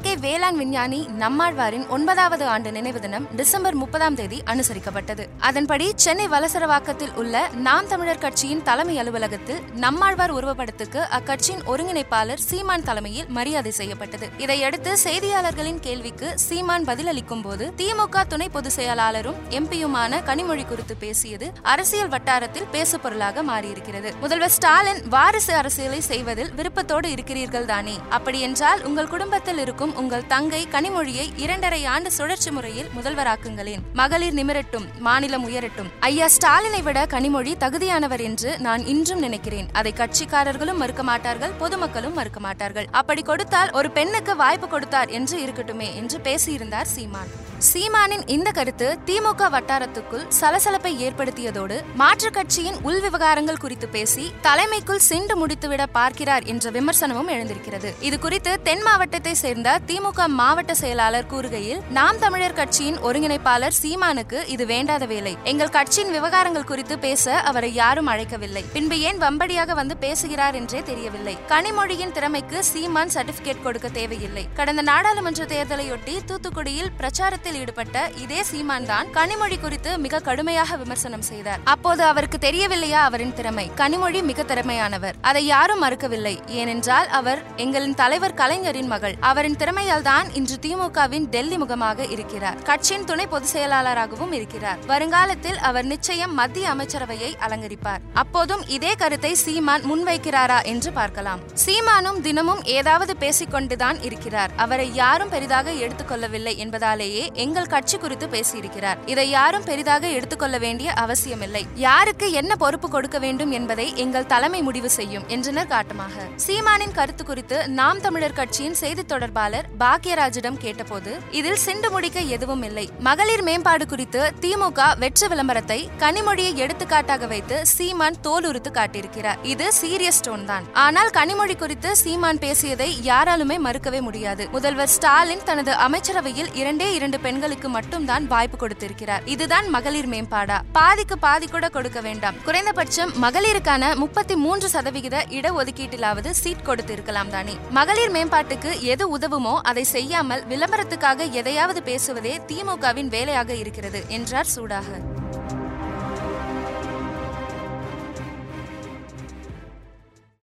இயற்கை வேளாண் விஞ்ஞானி நம்மாழ்வாரின் ஒன்பதாவது ஆண்டு நினைவு தினம் டிசம்பர் முப்பதாம் தேதி அனுசரிக்கப்பட்டது. அதன்படி சென்னை வலசரவாக்கத்தில் உள்ள நாம் தமிழர் கட்சியின் தலைமை அலுவலகத்தில் நம்மாழ்வார் உருவப்படத்துக்கு அக்கட்சியின் ஒருங்கிணைப்பாளர் சீமான் தலைமையில் மரியாதை செய்யப்பட்டது. இதையடுத்து செய்தியாளர்களின் கேள்விக்கு சீமான் பதிலளிக்கும் போது திமுக துணை பொதுச் செயலாளரும் எம்பியுமான கனிமொழி குறித்து பேசியது அரசியல் வட்டாரத்தில் பேசுபொருளாக மாறியிருக்கிறது. முதல்வர் ஸ்டாலின் வாரிசு அரசியலை செய்வதில் விருப்பத்தோடு இருக்கிறீர்கள் தானே அப்படியென்றால் உங்கள் குடும்பத்தில் இருக்கும் உங்கள் தங்கை கனிமொழியை இரண்டரை ஆண்டு சுழற்சி முறையில் முதல்வராக்குங்களேன். மகளிர் நிமிரட்டும் மாநிலம் உயரட்டும். ஐயா ஸ்டாலினை விட கனிமொழி தகுதியானவர் என்று நான் இன்றும் நினைக்கிறேன். அதை கட்சிக்காரர்களும் மறுக்க மாட்டார்கள் பொதுமக்களும் மறுக்க மாட்டார்கள். அப்படி கொடுத்தால் ஒரு பெண்ணுக்கு வாய்ப்பு கொடுத்தார் என்று இருக்கட்டுமே என்று பேசியிருந்தார் சீமான். சீமானின் இந்த கருத்து திமுக வட்டாரத்துக்குள் சலசலப்பை ஏற்படுத்தியதோடு மாற்றுக் கட்சியின் உள் விவகாரங்கள் குறித்து பேசி தலைமைக்குள் சிண்டு முடித்துவிட பார்க்கிறார் என்ற விமர்சனமும் எழுந்திருக்கிறது. இது குறித்து தென் மாவட்டத்தை சேர்ந்த திமுக மாவட்ட செயலாளர் கூறுகையில் நாம் தமிழர் கட்சியின் ஒருங்கிணைப்பாளர் சீமானுக்கு இது வேண்டாத வேலை. எங்கள் கட்சியின் விவகாரங்கள் குறித்து பேச அவரை யாரும் அழைக்கவில்லை. பின்பு ஏன் வம்படியாக வந்து பேசுகிறார் என்றே தெரியவில்லை. கனிமொழியின் திறமைக்கு சீமான் சர்டிபிகேட் கொடுக்க தேவையில்லை. கடந்த நாடாளுமன்ற தேர்தலையொட்டி தூத்துக்குடியில் பிரச்சாரத்தில் ஈடுபட்ட இதே சீமான் தான் கனிமொழி குறித்து மிக கடுமையாக விமர்சனம் செய்தார். அப்போது அவருக்கு தெரியவில்லையா அவரின் திறமை? கனிமொழி மிக திறமையானவர். அதை யாரும் மறுக்கவில்லை. ஏனென்றால் அவர் எங்களின் தலைவர் கலைஞரின் மகள். அவரின் திறமையால் தான் இன்று திமுகவின் டெல்லி முகமாக இருக்கிறார். கட்சியின் துணை பொதுச் செயலாளராகவும் இருக்கிறார். வருங்காலத்தில் அவர் நிச்சயம் மத்திய அமைச்சரவையை அலங்கரிப்பார். அப்போதும் இதே கருத்தை சீமான் முன்வைக்கிறாரா என்று பார்க்கலாம். சீமானும் தினமும் ஏதாவது பேசிக்கொண்டுதான் இருக்கிறார். அவரை யாரும் பெரிதாக எடுத்துக்கொள்ளவில்லை என்பதாலேயே எங்கள் கட்சி குறித்து பேசியிருக்கிறார். இதை யாரும் பெரிதாக எடுத்துக்கொள்ள வேண்டிய அவசியமில்லை. யாருக்கு என்ன பொறுப்பு கொடுக்க வேண்டும் என்பதை எங்கள் தலைமை முடிவு செய்யும் என்றனர் காட்டமாக. சீமானின் கருத்து குறித்து நாம் தமிழர் கட்சியின் செய்தி தொடர்பாளர் பாக்யராஜிடம் கேட்டபோது இதில் சிண்டு முடிக்க எதுவும் இல்லை. மகளிர் மேம்பாடு குறித்து திமுக வெற்று விளம்பரத்தை கனிமொழியை எடுத்துக்காட்டாக வைத்து சீமான் தோலுறுத்து காட்டியிருக்கிறார். இது சீரியஸ் டோன் தான். ஆனால் கனிமொழி குறித்து சீமான் பேசியதை யாராலுமே மறுக்கவே முடியாது. முதல்வர் ஸ்டாலின் தனது அமைச்சரவையில் இரண்டே இரண்டு பெண்களுக்கு மட்டும்தான் வாய்ப்பு கொடுத்திருக்கிறார். இதுதான் மகளிர் மேம்பாடா? பாதிக்கு பாதி கூட கொடுக்க வேண்டாம். குறைந்தபட்சம் மகளிருக்கான முப்பத்தி மூன்று சதவிகித இடஒதுக்கீட்டிலாவது சீட் கொடுத்திருக்கலாம் தானே. மகளிர் மேம்பாட்டுக்கு எது உதவுமோ அதை செய்யாமல் விளம்பரத்துக்காக எதையாவது பேசுவதே திமுகவின் வேலையாக இருக்கிறது என்றார் சூடாக.